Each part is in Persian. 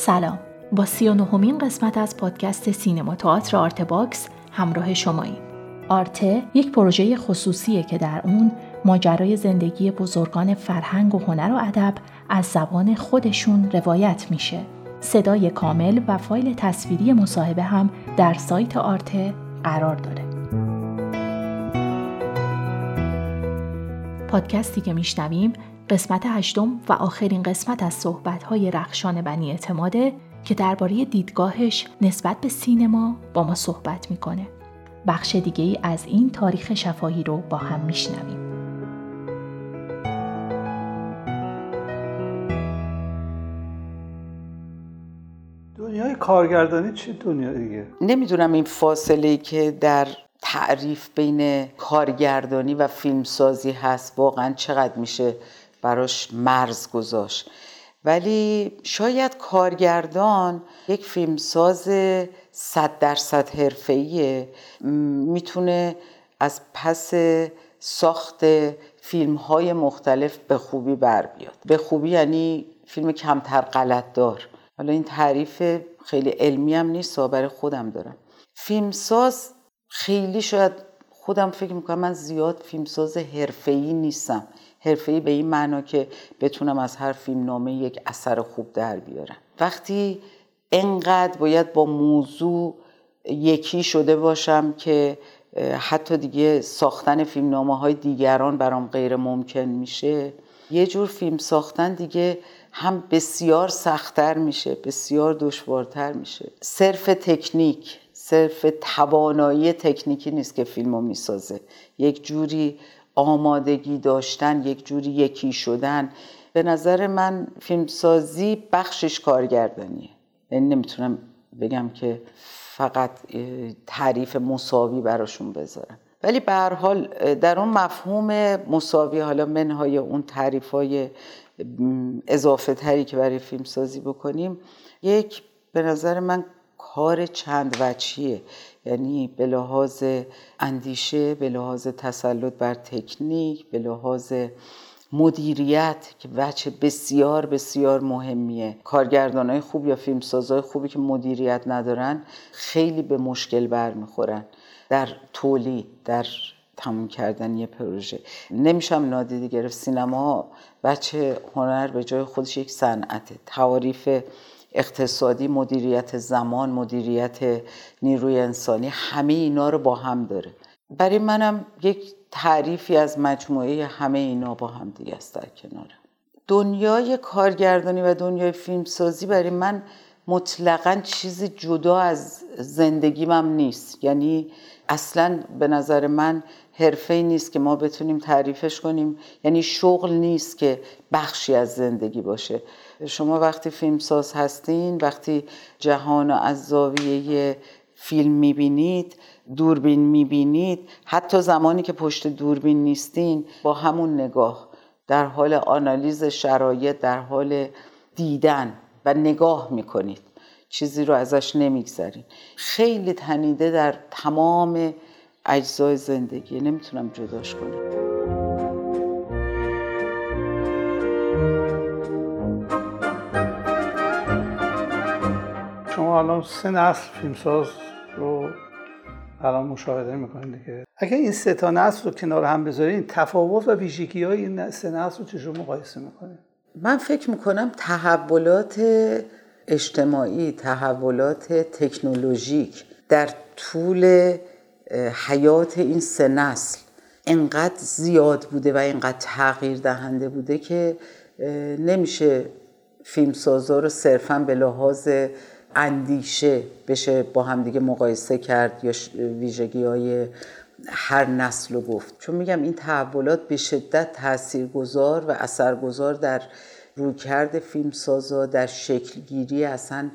سلام. با سی و نهمین قسمت از پادکست سینما تئاتر آرت باکس همراه شماییم. آرته یک پروژه خصوصیه که در اون ماجرای زندگی بزرگان فرهنگ و هنر و ادب از زبان خودشون روایت میشه. صدای کامل و فایل تصویری مصاحبه هم در سایت آرته قرار داره. پادکستی که میشنویم قسمت هشتم و آخرین قسمت از صحبت‌های رخشان بنی اعتماده که درباره دیدگاهش نسبت به سینما با ما صحبت می‌کنه. بخش دیگه ای از این تاریخ شفاهی رو با هم میشنویم. دنیای کارگردانی چه دنیا دیگه؟ نمی‌دونم این فاصله که در تعریف بین کارگردانی و فیلمسازی هست واقعا چقدر میشه براش مرز گذاشت. ولی شاید کارگردان یک فیلمساز صد درصد حرفه‌ایه. می‌تونه از پس ساخت فیلم های مختلف به خوبی بر بیاد. به خوبی یعنی فیلم کمتر غلط دار. حالا این تعریف خیلی علمی هم نیست برای خودم دارم. فیلمساز خیلی شاید خودم فکر می‌کنم من زیاد فیلمساز حرفه‌ای نیستم. حرفه‌ای به این معنا که بتونم از هر فیلم نامه یک اثر خوب در بیارم. وقتی انقدر باید با موضوع یکی شده باشم که حتی دیگه ساختن فیلم نامه های دیگران برام غیر ممکن میشه یه جور فیلم ساختن دیگه هم بسیار سختتر میشه بسیار دشوارتر میشه. صرف تکنیک صرف توانایی تکنیکی نیست که فیلم رو می‌سازه. یک جوری آمادگی داشتن یک جوری یکی شدن. به نظر من فیلمسازی بخشش کارگردانیه. یعنی نمی‌تونم بگم که فقط تعریف مساوی براشون بذارم. ولی به هر حال در اون مفهوم مساوی حالا منهای اون تعریف های اضافه تری که برای فیلم سازی بکنیم یک به نظر من کار چند وچیه یعنی به لحاظ اندیشه به لحاظ تسلط بر تکنیک به لحاظ مدیریت که وچه بسیار بسیار مهمیه. کارگردان های خوب یا فیلمسازهای خوبی که مدیریت ندارن خیلی به مشکل برمیخورن در تولید در تموم کردن یه پروژه. نمیشم نادیده گرفت. سینما بچه هنر به جای خودش یک صنعته. تعاریف اقتصادی مدیریت زمان مدیریت نیروی انسانی همه اینا رو با هم داره. برای منم یک تعریفی از مجموعه همه اینا با هم دیگه است در کناره دنیای کارگردانی و دنیای فیلمسازی برای من مطلقا چیزی جدا از زندگیم هم نیست. یعنی اصلا به نظر من حرفه نیست که ما بتونیم تعریفش کنیم. یعنی شغل نیست که بخشی از زندگی باشه. شما وقتی فیلمساز هستین وقتی جهان از زاویه فیلم می‌بینید دوربین می‌بینید حتی زمانی که پشت دوربین نیستین با همون نگاه در حال آنالیز شرایط در حال دیدن و نگاه می‌کنید. چیزی رو ازش نمیگذرین. خیلی تنیده در تمام اجزای زندگی. نمی‌تونم جداش کنم. شما الان سه نسل فیلمساز رو الان مشاهده می‌کنید دیگه. اگر این سه تا نسل رو کنار هم بذارین تفاوت و ویژگی های این سه نسل رو چجور مقایسه می‌کنید؟ من فکر می‌کنم تحولات اجتماعی تحولات تکنولوژیک در طول حیات این سه نسل انقدر زیاد بوده و انقدر تغییر دهنده بوده که نمیشه فیلمسازا رو صرفا به لحاظ اندیشه بشه با همدیگه مقایسه کرد یا ویژگی های هر نسل رو گفت. چون میگم این تحولات به شدت تاثیرگذار و اثرگذار در رویکرد فیلمسازا در شکلگیری اصلا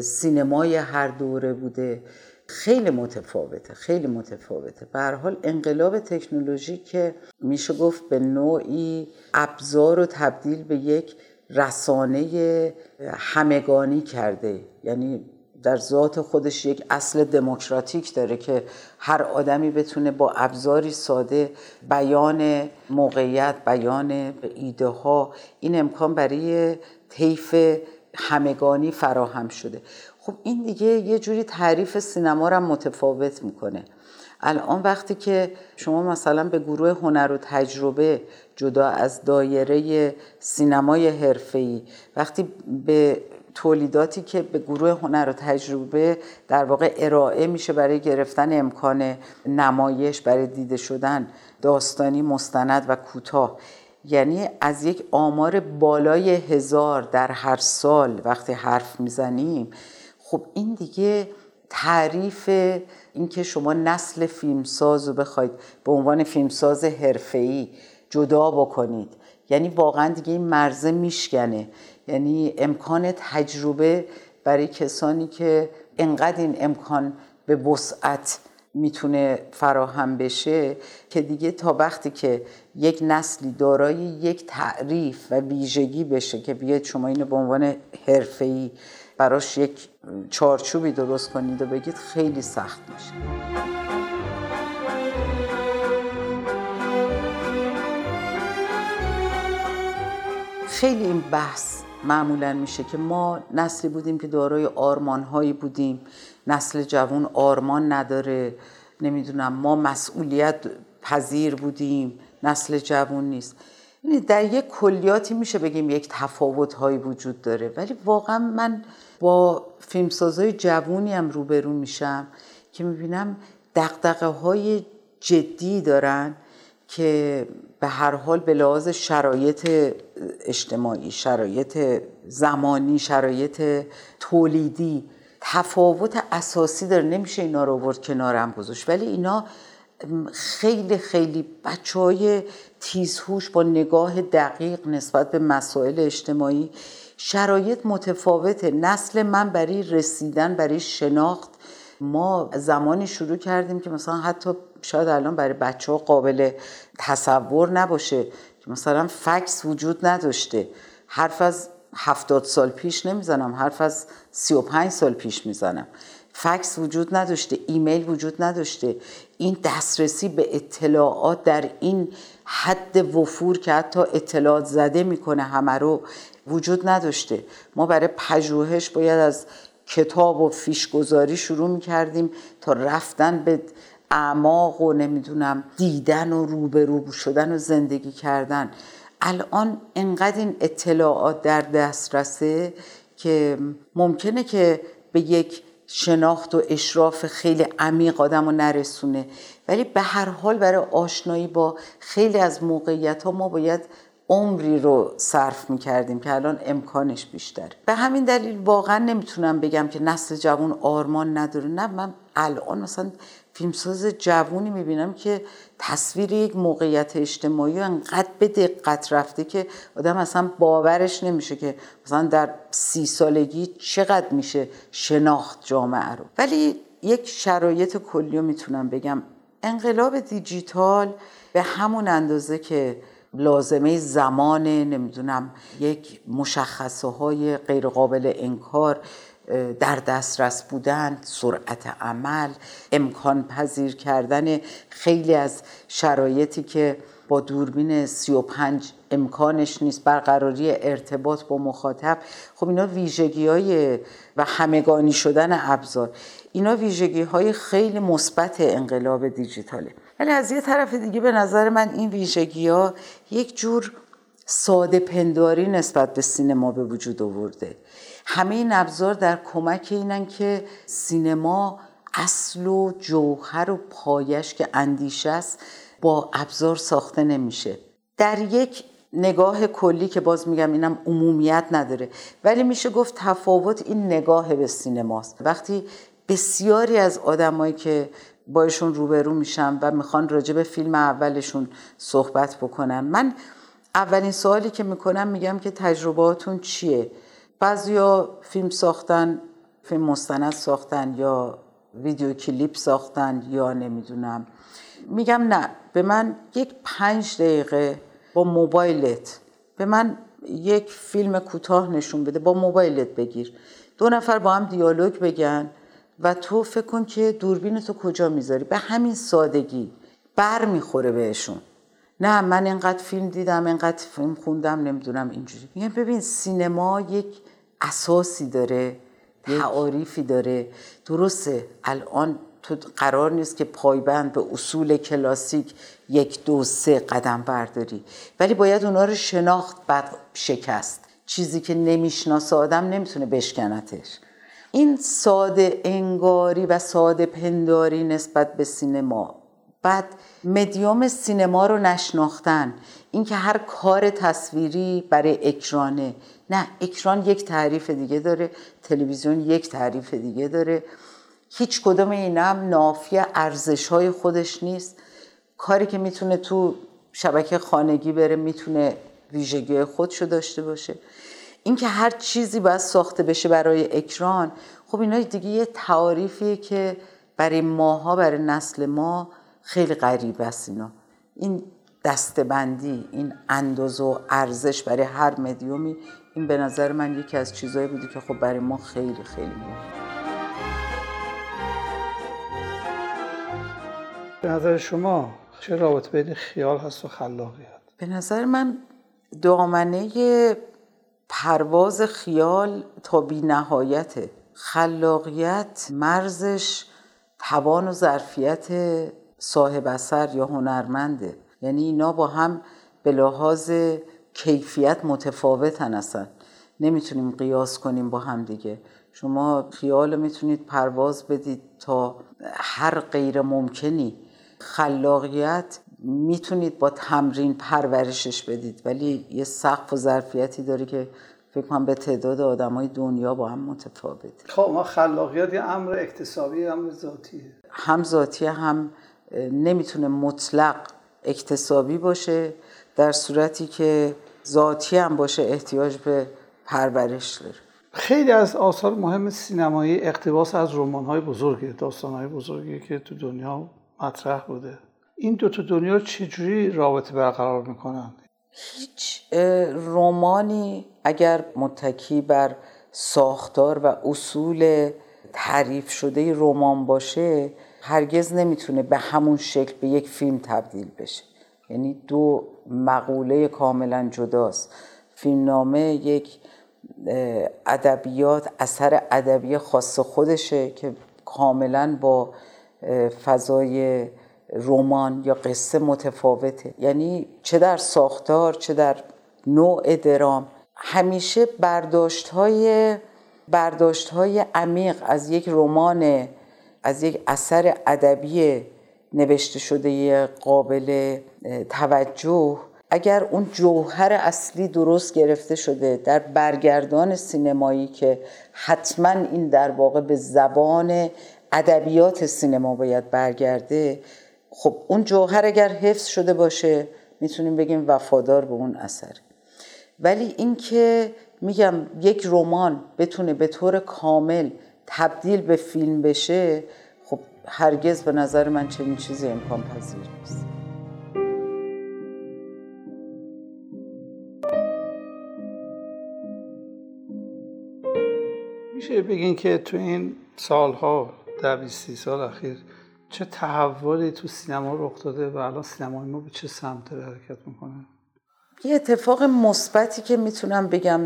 سینمای هر دوره بوده. خیلی متفاوته خیلی متفاوته. به حال انقلاب تکنولوژی که میشه گفت به نوعی ابزار رو تبدیل به یک رسانه همگانی کرده. یعنی در ذات خودش یک اصل دموکراتیک داره که هر آدمی بتونه با ابزاری ساده بیان موقعیت بیان ایده ها این امکان برای طیف همگانی فراهم شده. خب این دیگه یه جوری تعریف سینما رو متفاوت می‌کنه. الان وقتی که شما مثلا به گروه هنر و تجربه جدا از دایره سینمای حرفه‌ای وقتی به تولیداتی که به گروه هنر و تجربه در واقع ارائه میشه برای گرفتن امکان نمایش برای دیده شدن داستانی مستند و کوتاه یعنی از یک آمار بالای هزار در هر سال وقتی حرف می‌زنیم خب این دیگه تعریف اینکه شما نسل فیلمساز رو بخواید به عنوان فیلمساز حرفه‌ای جدا بکنید. یعنی واقعا دیگه این مرزه میشکنه. یعنی امکان تجربه برای کسانی که انقدر این امکان به وسعت می‌تونه فراهم بشه که دیگه تا وقتی که یک نسلی دارای یک تعریف و ویژگی بشه که بیاید شما اینو به عنوان حرفه‌ای براش یک چارچوبی درست کنید و بگید خیلی سخت میشه. خیلی این بحث معمولا میشه که ما نسلی بودیم که دارای آرمان هایی بودیم. نسل جوان آرمان نداره. نمی‌دونم ما مسئولیت پذیر بودیم. نسل جوان نیست. یعنی در یک کلیاتی میشه بگیم یک تفاوت هایی وجود داره. ولی واقعا من با فیلمسازهای جوونی هم روبرو میشم که می‌بینم دقدقه های جدی دارن که به هر حال به لحاظ شرایط اجتماعی شرایط زمانی شرایط تولیدی تفاوت اساسی داره. نمیشه اینا رو آورد کنارم گذاشت. ولی اینا خیلی خیلی بچه های تیزهوش با نگاه دقیق نسبت به مسائل اجتماعی شرایط متفاوته. نسل من برای رسیدن برای شناخت ما زمانی شروع کردیم که مثلا حتی شاید الان برای بچه ها قابل تصور نباشه که مثلا فکس وجود نداشته. حرف از هفتاد سال پیش نمی‌زنم حرف از سی و پنج سال پیش می‌زنم. فکس وجود نداشته ایمیل وجود نداشته. این دسترسی به اطلاعات در این حد وفور که حتی اطلاعات زده می‌کنه همه رو وجود نداشته. ما برای پژوهش باید از کتاب و فیشگذاری شروع می‌کردیم تا رفتن به اعماق و نمی‌دونم دیدن و روبرو شدن و زندگی کردن. الان انقدر این اطلاعات در دسترسه که ممکنه که به یک شناخت و اشراف خیلی عمیق آدم رو نرسونه. ولی به هر حال برای آشنایی با خیلی از موقعیت ها ما باید عمری رو صرف می‌کردیم که الان امکانش بیشتر. به همین دلیل واقعا نمی‌تونم بگم که نسل جوان آرمان نداره. نه من الان مثلا فیلمساز جوونی می‌بینم که تصویر یک موقعیت اجتماعی انقدر به دقت رفته که آدم اصلا باورش نمیشه که مثلا در سی سالگی چقدر میشه شناخت جامعه رو. ولی یک شرایط کلی رو می‌تونم بگم. انقلاب دیجیتال به همون اندازه که لازمه زمان نمی‌دونم یک مشخصه های غیرقابل انکار در دسترس بودن سرعت عمل امکان پذیر کردن خیلی از شرایطی که با دوربین 35 امکانش نیست برقراری ارتباط با مخاطب. خب اینا ویژگی های و همگانی شدن ابزار. اینا ویژگی های خیلی مثبت انقلاب دیجیتاله. ولی از یه طرف دیگه به نظر من این ویژگی ها یک جور ساده پنداری نسبت به سینما به وجود آورده. همه این ابزار در کمک اینن که سینما اصل و جوهر و پایش که اندیشه است با ابزار ساخته نمیشه. در یک نگاه کلی که باز میگم اینم عمومیت نداره ولی میشه گفت تفاوت این نگاه به سینماست. وقتی بسیاری از آدمایی که باشون روبرو میشم و می‌خوان راجع به فیلم اولشون صحبت بکنن. من اولین سوالی که می‌کنم میگم که تجربهاتون چیه؟ بعضیا فیلم ساختن فیلم مستند ساختن یا ویدیو کلیپ ساختن یا نمی‌دونم. میگم نه به من یک پنج دقیقه با موبایلت به من یک فیلم کوتاه نشون بده با موبایلت بگیر. دو نفر با هم دیالوگ بگن. و تو فکر کن که دوربین تو کجا می‌ذاری؟ به همین سادگی بر می‌خوره بهشون. نه من اینقدر فیلم دیدم اینقدر فیلم خوندم نمی‌دونم اینجوری. میگم ببین سینما یک اساسی داره تعاریفی داره. درسته الان تو قرار نیست که پایبند به اصول کلاسیک یک دو سه قدم برداری. ولی باید اونا رو شناخت بعد شکست. چیزی که نمی‌شناسه آدم نمی‌تونه بشکنتش این ساده انگاری و ساده پنداری نسبت به سینما. بعد مدیوم سینما رو نشناختن. اینکه هر کار تصویری برای اکرانه. نه اکران یک تعریف دیگه داره تلویزیون یک تعریف دیگه داره. هیچ کدوم اینا هم نافی ارزش های خودش نیست. کاری که می‌تونه تو شبکه خانگی بره می‌تونه ویژگی خودشو داشته باشه. اینکه هر چیزی باید ساخته بشه برای اکران خب اینا دیگه یه تعاریفیه که برای ماها برای نسل ما خیلی غریب است اینا. این دستبندی این اندازه و ارزش برای هر مدیومی این به نظر من یکی از چیزهایی بودی که خب برای ما خیلی خیلی مهم به نظر شما چه رابطه بین خیال هست و خلاقیت؟ به نظر من دامنه پرواز خیال تا بی نهایته خلاقیت مرزش توان و ظرفیت صاحب اثر یا هنرمنده یعنی اینا با هم به لحاظ کیفیت متفاوتن اصلا. نمی‌تونیم قیاس کنیم با هم دیگه. شما خیال می‌تونید پرواز بدید تا هر غیر ممکنی. خلاقیت می‌تونید با تمرین پرورشش بدید ولی یه سقف و ظرفیتی داره که فکر کنم به تعداد آدمای دنیا با هم متفاوته. خب ما خلاقیت یه امر اکتسابی امر ذاتیه. هم ذاتی هم نمی‌تونه مطلق اکتسابی باشه در صورتی که ذاتی هم باشه احتیاج به پرورش داره. خیلی از آثار مهم سینمایی اقتباس از رمان‌های بزرگی داستان‌های بزرگی که تو دنیا مطرح بوده. این دو تا دنیا چجوری رابطه برقرار می‌کنن؟ هیچ رومانی اگر متکی بر ساختار و اصول تعریف شده رمان باشه هرگز نمی‌تونه به همون شکل به یک فیلم تبدیل بشه. یعنی دو مقوله کاملا جداست. فیلمنامه یک ادبیات اثر ادبی خاص خودشه که کاملا با فضای رمان یا قصه متفاوته. یعنی چه در ساختار چه در نوع درام. همیشه برداشت های برداشت های عمیق از یک رمان از یک اثر ادبی نوشته شده قابل توجه. اگر اون جوهر اصلی درست گرفته شده در برگردان سینمایی که حتما این در واقع به زبان ادبیات سینما باید برگرده خب اون جوهر اگر حفظ شده باشه می‌تونیم بگیم وفادار به اون اثر. ولی اینکه میگم یک رمان بتونه به طور کامل تبدیل به فیلم بشه خب هرگز به نظر من چنین چیزی امکان پذیر نیست. میشه بگین که تو این سالها در سال اخیر چه تحولی تو سینما رخ داده و الان سینمای ما به چه سمت حرکت می‌کنه؟ یه اتفاق مثبتی که می‌تونم بگم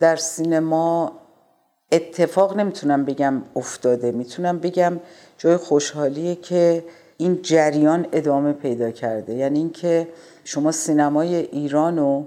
در سینما اتفاق نمی‌تونم بگم افتاده. می‌تونم بگم جای خوشحالیه که این جریان ادامه پیدا کرده. یعنی اینکه شما سینمای ایران رو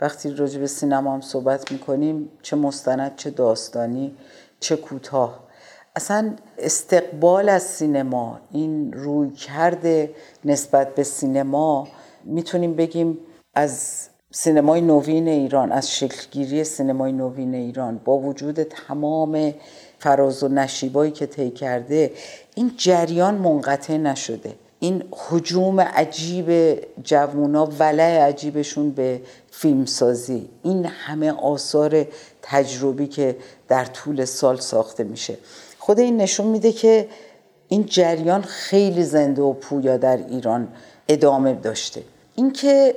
وقتی راجع به سینما هم صحبت می‌کنیم چه مستند چه داستانی چه کوتاه. اصلا استقبال از سینما این روی کرده نسبت به سینما می‌تونیم بگیم از سینمای نوین ایران از شکلگیری سینمای نوین ایران با وجود تمام فراز و نشیبایی که طی کرده این جریان منقطع نشده. این حجوم عجیب جوونا ولع عجیبشون به فیلمسازی. این همه آثار تجربی که در طول سال ساخته میشه. خود این نشون میده که این جریان خیلی زنده و پویا در ایران ادامه داشته. اینکه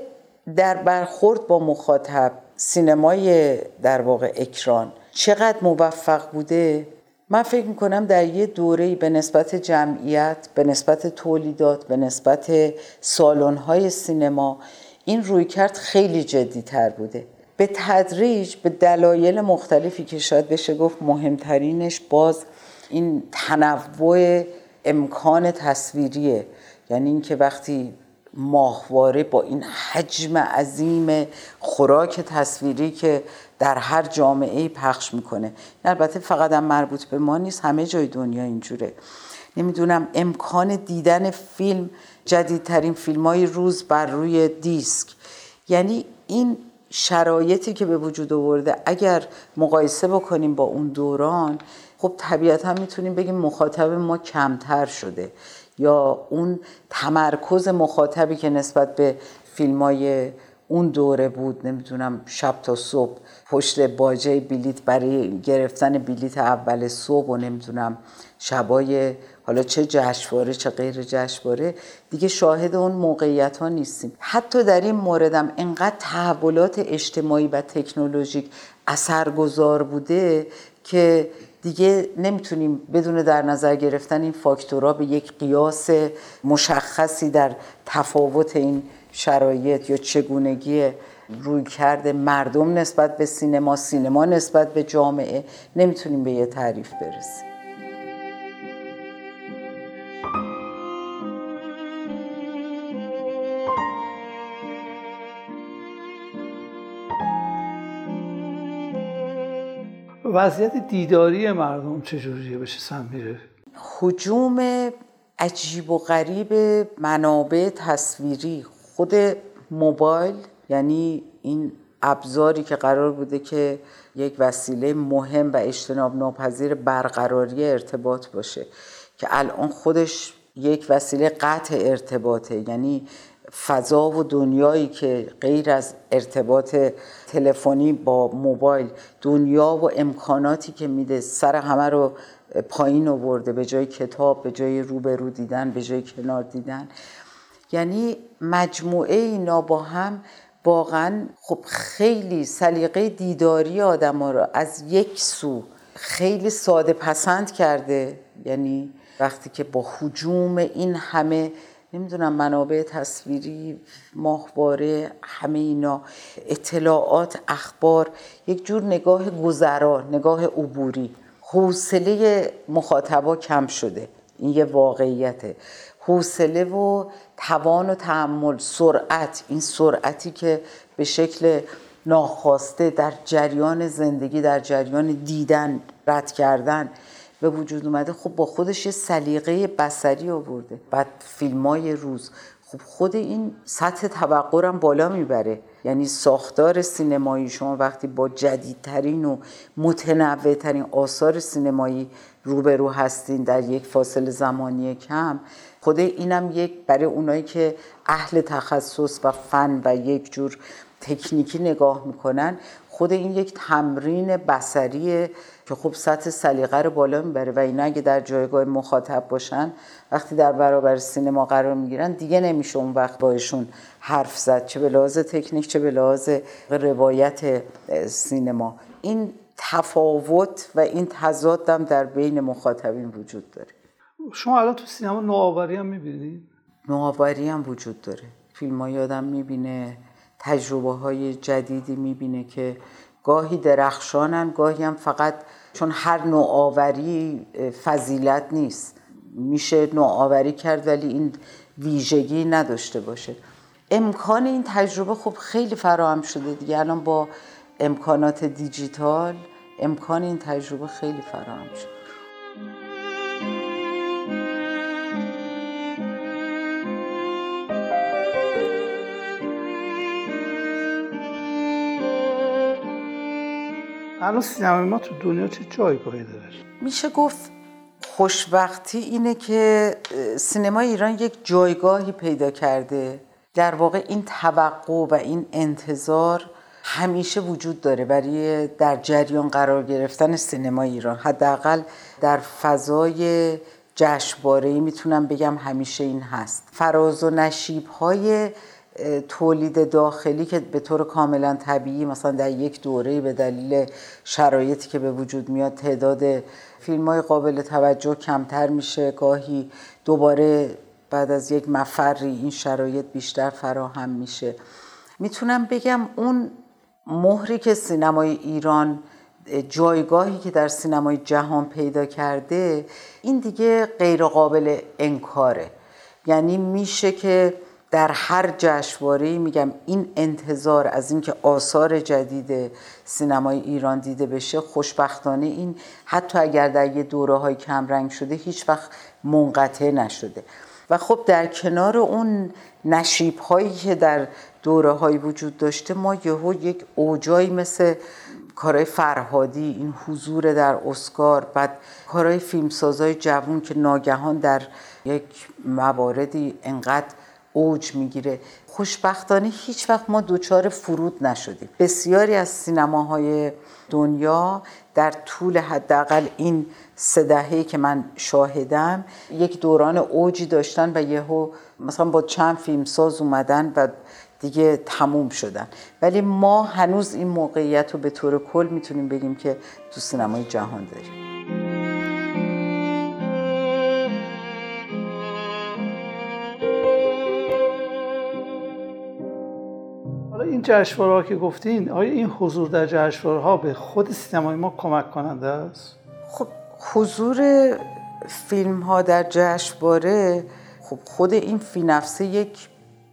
در برخورد با مخاطب سینمای در واقع اکران چقدر موفق بوده من فکر می‌کنم در یه دوره به نسبت جمعیت به نسبت تولیدات به نسبت سالن‌های سینما این رویکرد خیلی جدی تر بوده. به تدریج به دلایل مختلفی که شاید بشه گفت مهمترینش باز این تنوع امکان تصویریه. یعنی اینکه وقتی ماهواره با این حجم عظیم خوراک تصویری که در هر جامعه پخش می‌کنه. البته فقط هم مربوط به ما نیست همه جای دنیا اینجوره. نمی‌دونم امکان دیدن فیلم جدیدترین فیلم های روز بر روی دیسک. یعنی این شرایطی که به وجود آورده اگر مقایسه بکنیم با اون دوران خب طبیعتا می‌تونیم بگیم مخاطب ما کمتر شده یا اون تمرکز مخاطبی که نسبت به فیلم های اون دوره بود نمی‌تونم شب تا صبح پشت باجه بلیت برای گرفتن بلیت اول صبح و نمی‌تونم شبای حالا چه جشنواره چه غیر جشنواره دیگه شاهد اون موقعیت ها نیستیم. حتی در این موردم انقدر تحولات اجتماعی و تکنولوژیک اثرگذار بوده که دیگه نمی‌تونیم بدون در نظر گرفتن این فاکتورها به یک قیاس مشخصی در تفاوت این شرایط یا چگونگی روی کرده مردم نسبت به سینما سینما نسبت به جامعه نمی‌تونیم به یه تعریف برسیم. وضعیت دیداری مردم چجوریه بشه سم میره. حجوم عجیب و غریب منابع تصویری. خود موبایل یعنی این ابزاری که قرار بوده که یک وسیله مهم و اجتناب ناپذیر برقراری ارتباط باشه که الان خودش یک وسیله قطع ارتباطه. یعنی فضا و دنیایی که غیر از ارتباط تلفنی با موبایل دنیا و امکاناتی که میده سر همه رو پایین آورده به جای کتاب به جای روبرو دیدن به جای کنار دیدن. یعنی مجموعه اینا با هم واقعا خب خیلی سلیقه دیداری آدم ها رو از یک سو خیلی ساده پسند کرده. یعنی وقتی که با حجوم این همه نمی‌دونم منابع تصویری ماهواره همه اینا اطلاعات اخبار یک جور نگاه گذرا نگاه عبوری. حوصله مخاطبا کم شده. این یه واقعیته. حوصله و توان و تحمل سرعت. این سرعتی که به شکل ناخواسته در جریان زندگی در جریان دیدن رد کردن به وجود اومده خب با خودش یه سلیقه بسری آورده. بعد فیلم های روز خب خود این سطح توقع هم بالا می‌بره. یعنی ساختار سینمایی شما وقتی با جدیدترین و متنوعترین آثار سینمایی روبرو هستین در یک فاصله زمانی کم خود اینم یک برای اونایی که اهل تخصص و فن و یک جور تکنیکی نگاه می‌کنن خود این یک تمرین بسریه که خب سطح سلیقه رو بالا می‌بره و اینا اگه در جایگاه مخاطب باشن وقتی در برابر سینما قرار می‌گیرن دیگه نمیشه اون وقت بایشون حرف زد چه به لحاظ تکنیک چه به لحاظ روایت سینما. این تفاوت و این تضاد هم در بین مخاطبین وجود داره. شما الان تو سینما نوآوری هم می‌بینید نوآوری هم وجود داره. فیلم های آدم می‌بینه تجربه های جدیدی می‌بینه که گاهی درخشانن گاهی هم فقط چون هر نوآوری فضیلت نیست. میشه نوآوری کرد ولی این ویژگی نداشته باشه. امکان این تجربه خب خیلی فراهم شده دیگه. الان با امکانات دیجیتال امکان این تجربه خیلی فراهم شده. الان سینما ما تو دنیا چه جایگاهی داره میشه گفت خوشبختی اینه که سینما ایران یک جایگاهی پیدا کرده. در واقع این توقع و این انتظار همیشه وجود داره برای در جریان قرار گرفتن سینما ایران. حداقل در فضای جشنواره می‌تونم بگم همیشه این هست. فراز و نشیب های تولید داخلی که به طور کاملا طبیعی مثلا در یک دوره به دلیل شرایطی که به وجود میاد تعداد فیلم های قابل توجه کمتر میشه. گاهی دوباره بعد از یک مفری این شرایط بیشتر فراهم میشه. می‌تونم بگم اون مهری که سینمای ایران جایگاهی که در سینمای جهان پیدا کرده این دیگه غیر قابل انکاره. یعنی میشه که در هر جشنواره میگم این انتظار از اینکه آثار جدید سینمای ایران دیده بشه خوشبختانه این حتی اگر در یه دوره های کمرنگ شده هیچ وقت منقطع نشده. و خب در کنار اون نشیب هایی که در دوره هایی وجود داشته ما یهو یک اوجایی مثل کارهای فرهادی این حضور در اسکار بعد کارهای فیلمسازای جوون که ناگهان در یک مواردی انقدر اوج می‌گیره. خوشبختانه هیچ وقت ما دوچار فرود نشدیم. بسیاری از سینماهای دنیا در طول حداقل این سه دهه که من شاهدم یک دوران اوجی داشتن و یهو مثلا با چند فیلمساز اومدن و دیگه تموم شدن. ولی ما هنوز این موقعیت رو به طور کل می‌تونیم بگیم که تو سینمای جهان داریم. این جشنواره که گفتین آیا این حضور در جشنواره ها به خود سینمای ما کمک کننده است؟ خب حضور فیلم ها در جشنواره خب خود این فی نفسه یک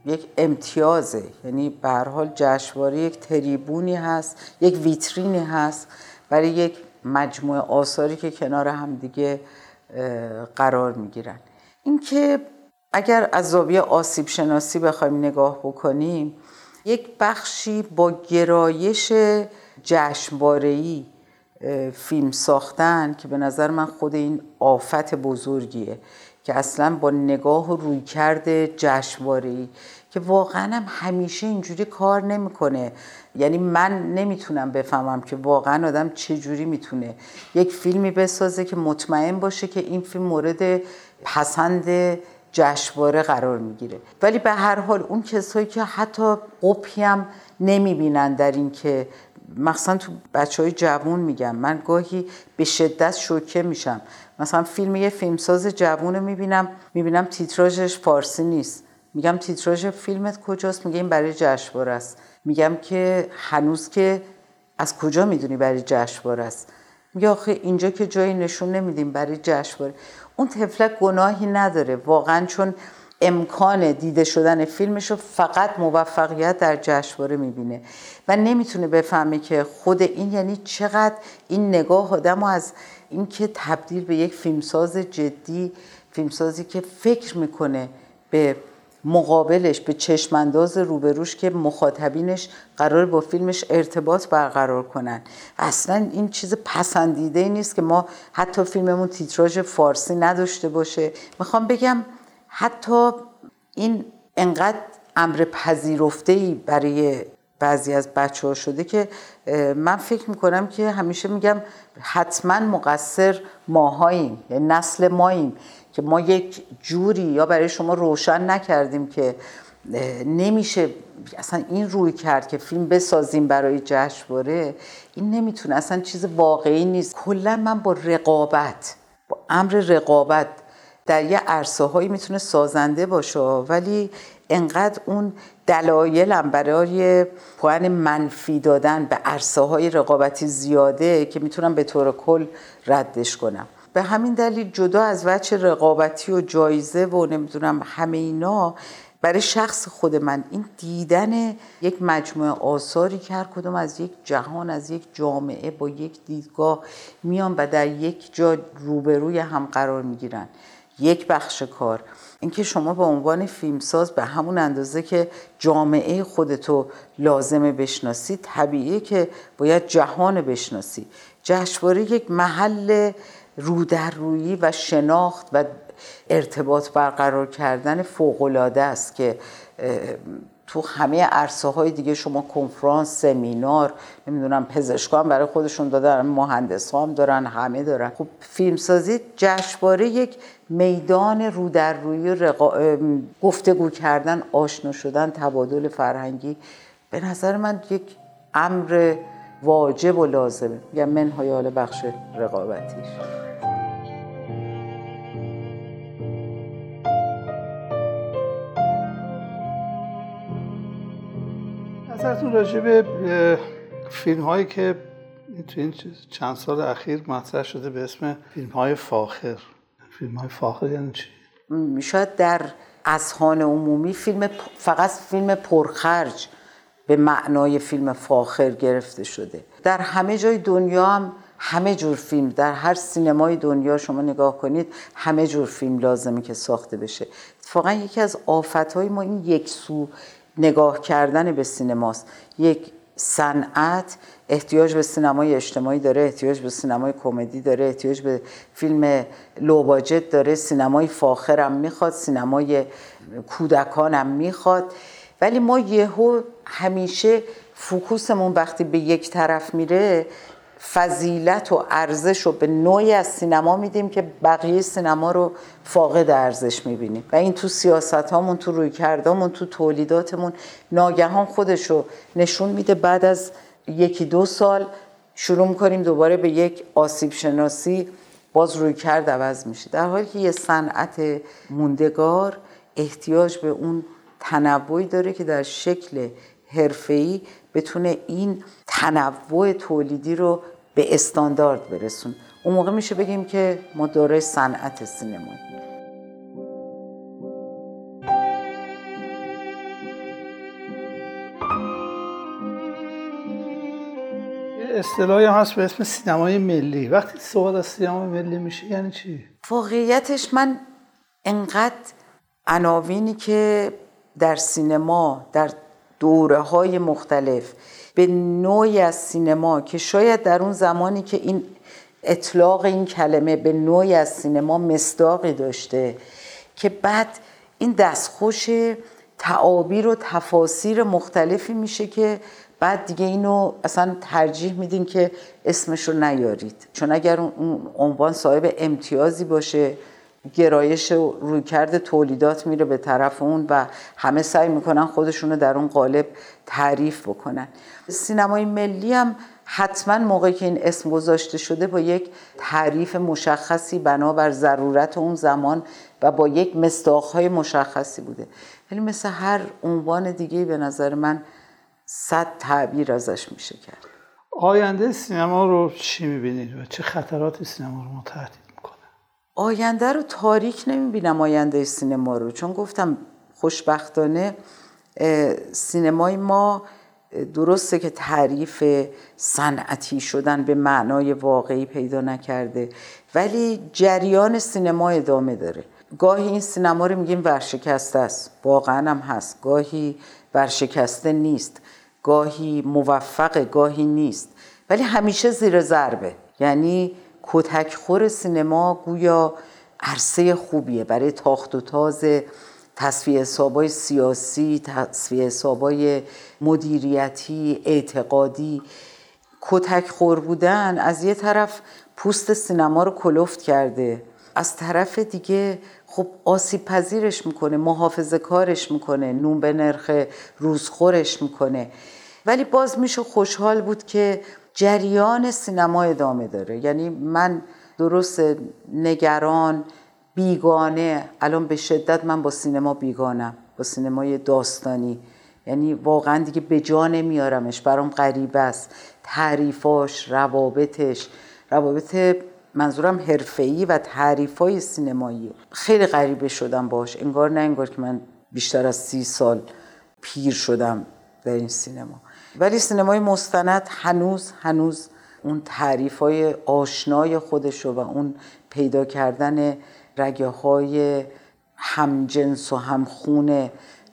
یک امتیازه. یعنی به هر حال جشنواره یک تریبونی هست یک ویترینی هست برای یک مجموعه آثاری که کنار هم دیگه قرار می‌گیرن. اینکه اگر از زاویه آسیب شناسی بخوایم نگاه بکنیم یک بخشی با گرایش جشنواره‌ای فیلم ساختن که به نظر من خود این آفت بزرگیه که اصلا با نگاه و رویکرد جشنواره‌ای که واقعا هم همیشه اینجوری کار نمی‌کنه. یعنی من نمی‌تونم بفهمم که واقعا آدم چه جوری می‌تونه یک فیلمی بسازه که مطمئن باشه که این فیلم مورد پسند جشنواره قرار می‌گیره. ولی به هر حال اون کسایی که حتی قپی هم نمی‌بینن در این که مخصوصا تو بچه جوون میگم من گاهی به شدت شوکه میشم. مثلا فیلم یه فیلمساز جوون رو می‌بینم می‌بینم تیتراژش فارسی نیست. میگم تیتراژ فیلمت کجاست؟ میگه این برای جشنواره است. میگم که هنوز که از کجا می‌دونی برای جشنواره است؟ میگه آخه اینجا که جایی نشون نمیدیم برای جشنواره. اون تفلک گناهی نداره. واقعا چون امکان دیده شدن فیلمش رو فقط موفقیت در جشنواره می‌بینه. و نمی‌تونه بفهمه که خود این یعنی چقدر این نگاه آدم از اینکه تبدیل به یک فیلمساز جدی فیلمسازی که فکر می‌کنه به مقابلش به چشمانداز روبروش که مخاطبینش قرار با فیلمش ارتباط برقرار کنن. اصلا این چیز پسندیده ای نیست که ما حتی فیلممون تیتراژ فارسی نداشته باشه. می‌خوام بگم حتی این انقدر امر پذیرفته ای برای بعضی از بچه ها شده که من فکر می‌کنم که همیشه میگم حتما مقصر ماهاییم یعنی نسل ماییم. که ما یک جوری یا برای شما روشن نکردیم که نمیشه اصلا این روی کرد که فیلم بسازیم برای جشنواره. این نمی‌تونه اصلا چیز واقعی نیست. کلا من با رقابت با امر رقابت در یه عرصه هایی می‌تونه سازنده باشه ولی انقدر اون دلایلم برای پوان منفی دادن به عرصه های رقابتی زیاده که می‌تونم به طور کل ردش کنم. به همین دلیل جدا از وجه رقابتی و جایزه و نمی‌دونم همه اینا برای شخص خود من این دیدن یک مجموعه آثاری که هر کدوم از یک جهان از یک جامعه با یک دیدگاه میان و در یک جا روبروی هم قرار می‌گیرن. یک بخش کار. اینکه شما به عنوان فیلمساز به همون اندازه که جامعه خودتو لازمه بشناسی طبیعیه که باید جهان بشناسی. جشنواره یک محل رو در روی و شناخت و ارتباط برقرار کردن فوقالعاده است که تو همه عرصه های دیگه شما کنفرانس سمینار نمی‌دونم پزشکان برای خودشون دادن مهندس هم دارن همه دارن. خب فیلمسازی جشنواره یک میدان رو در روی رقا... گفتگو کردن آشنا شدن تبادل فرهنگی. به نظر من یک امر واجب و لازمه. میگم منهای حال بخش رقابتیش. نظرتون راجع به فیلم هایی که تو این چند سال اخیر مطرح شده به اسم فیلم های فاخر. فیلم های فاخر یعنی چی؟ شاید در اذهان عمومی فیلم فقط فیلم پرخرج. به معنای فیلم فاخر گرفته شده. در همه جای دنیا هم همه جور فیلم در هر سینمای دنیا شما نگاه کنید همه جور فیلم لازمه که ساخته بشه. اتفاقا یکی از آفتهای ما این یک سو نگاه کردن به سینماست. یک صنعت احتیاج به سینمای اجتماعی داره احتیاج به سینمای کمدی داره احتیاج به فیلم لوباجت داره سینمای فاخرم می‌خواد سینمای کودکانم می‌خواد. ولی ما یهو همیشه فوکوسمون وقتی به یک طرف میره فضیلت و ارزش رو به نوعی از سینما میدیم که بقیه سینما رو فاقد ارزش می‌بینیم. و این تو سیاست هامون تو روی کردامون تو تولیداتمون ناگهان خودش رو نشون میده. بعد از یکی دو سال شروع می‌کنیم دوباره به یک آسیب شناسی باز روی کرد عوض میشه. در حالی که یه صنعت موندگار احتیاج به اون تنوعی داره که در شکل حرفه‌ای بتونه این تنوع تولیدی رو به استاندارد برسون اون موقع میشه بگیم که ما دوره صنعت سینما اصطلاحی هست به اسم سینمای ملی. وقتی صحبت از سینما ملی میشه یعنی چی؟ واقعیتش من انقدر عناوینی که در سینما در دوره های مختلف به نوعی از سینما که شاید در اون زمانی که این اطلاق این کلمه به نوعی از سینما مصداقی داشته که بعد این دستخوش تعابیر و تفاسیر مختلفی میشه که بعد دیگه اینو اصلا ترجیح میدین که اسمش رو نیارید. چون اگر اون عنوان صاحب امتیازی باشه گرایش رویکرد تولیدات میره به طرف اون و همه سعی می‌کنن خودشونو در اون قالب تعریف بکنن. سینمای ملی هم حتما موقعی که این اسم گذاشته شده با یک تعریف مشخصی بنابر ضرورت اون زمان و با یک مستاخهای مشخصی بوده. ولی مثل هر عنوان دیگه به نظر من صد تعبیر ازش میشه کرد. آینده سینما رو چی می‌بینید و چه خطرات سینما رو متحد آینده رو تاریک نمی‌بینم آینده سینما رو. چون گفتم خوشبختانه سینمای ما درسته که تعریف صنعتی شدن به معنای واقعی پیدا نکرده ولی جریان سینما ادامه داره. گاهی این سینما رو میگیم ورشکسته است. واقعا هم هست. گاهی ورشکسته نیست. گاهی موفق گاهی نیست. ولی همیشه زیر ضربه. یعنی کتکخور سینما گویا عرصه خوبیه. برای تاخت و تاز تصفیه حسابای سیاسی تصفیه حسابای مدیریتی اعتقادی. کتک خور بودن از یه طرف پوست سینما رو کلفت کرده. از طرف دیگه خب آسیب پذیرش می‌کنه محافظه کارش می‌کنه نون به نرخ روزخورش می‌کنه. ولی باز میشه خوشحال بود که جریان سینما ادامه داره. یعنی من درست نگران بیگانه الان به شدت من با سینما بیگانم با سینمای داستانی. یعنی واقعا دیگه به جا نمیارمش برام غریب است. تعریفاش روابطش. روابط منظورم حرفه‌ای و تعریفای سینمایی. خیلی غریبه شدم باش انگار نه انگار که من بیشتر از سی سال پیر شدم در این سینما. ولی سینمای مستند هنوز هنوز اون تعریف های آشنای خودشو و اون پیدا کردن رگه های همجنس و همخون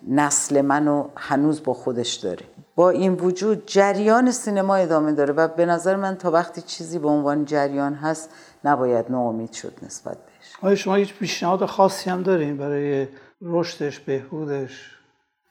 نسل منو هنوز با خودش داره. با این وجود جریان سینما ادامه داره و به نظر من تا وقتی چیزی به عنوان جریان هست نباید ناامید شد نسبت بهش. آیا شما هیچ پیشنهاد خاصی هم دارین برای رشدش بهبودش؟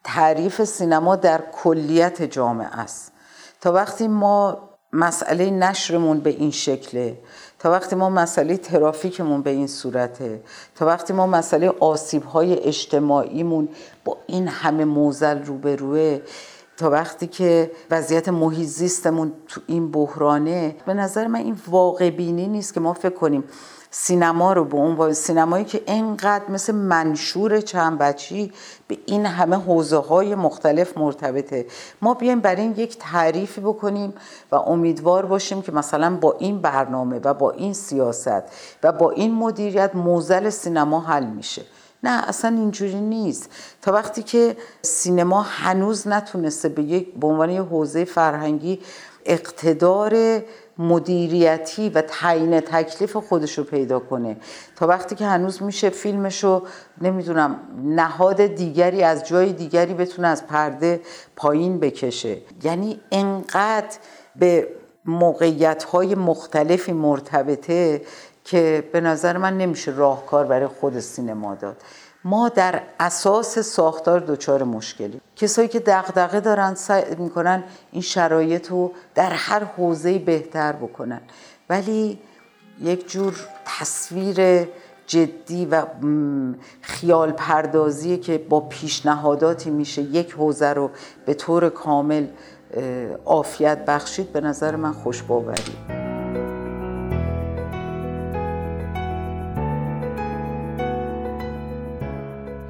تعریف سینما در کلیت جامعه است. تا وقتی ما مسئله نشرمون به این شکله تا وقتی ما مسئله ترافیکمون به این صورته تا وقتی ما مسئله آسیب های اجتماعیمون با این همه موزل روبروه تا وقتی که وضعیت محیط زیستمون تو این بحرانه به نظر من این واقع بینی نیست که ما فکر کنیم سینما رو به عنوان سینمایی که اینقدر مثل منشور چند بچی به این همه حوزه های مختلف مرتبطه. ما بیایم برای این یک تعریفی بکنیم و امیدوار باشیم که مثلا با این برنامه و با این سیاست و با این مدیریت موزل سینما حل میشه. نه اصلا اینجوری نیست. تا وقتی که سینما هنوز نتونسته به یک به عنوان حوزه فرهنگی اقتدار مدیریتی و تعیین تکلیف خودش رو پیدا کنه. تا وقتی که هنوز میشه فیلمش رو نمی‌دونم نهاد دیگری از جای دیگری بتونه از پرده پایین بکشه. یعنی انقدر به موقعیت های مختلفی مرتبطه که به نظر من نمیشه راهکار برای خود سینما داد. ما در اساس ساختار دچار مشکلی. کسایی که دغدغه دارن سعی می‌کنن این شرایط رو در هر حوزه بهتر بکنن. ولی یک جور تصویر جدی و خیال پردازی که با پیشنهاداتی میشه یک حوزه رو به طور کامل عافیت بخشید به نظر من خوشباوری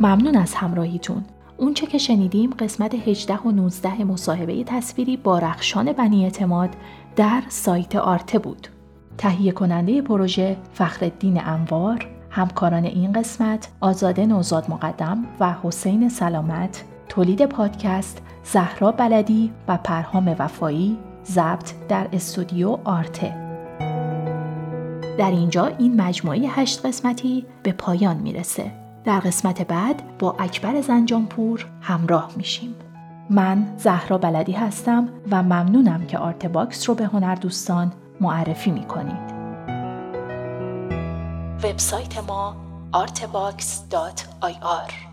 ممنون از همراهیتون. اونچه که شنیدیم قسمت 18 و 19 مصاحبه تصویری با رخشان بنی اعتماد در سایت آرته بود. تهیه کننده پروژه فخردین انوار، همکاران این قسمت آزاده نوزاد مقدم و حسین سلامت، تولید پادکست زهرا بلدی و پرهام وفایی، ضبط در استودیو آرته. در اینجا این مجموعه هشت قسمتی به پایان می‌رسه. در قسمت بعد با اکبر زنجانپور همراه میشیم. من زهرا بلدی هستم و ممنونم که آرت باکس رو به هنر دوستان معرفی می‌کنید. وبسایت ما artbox.ir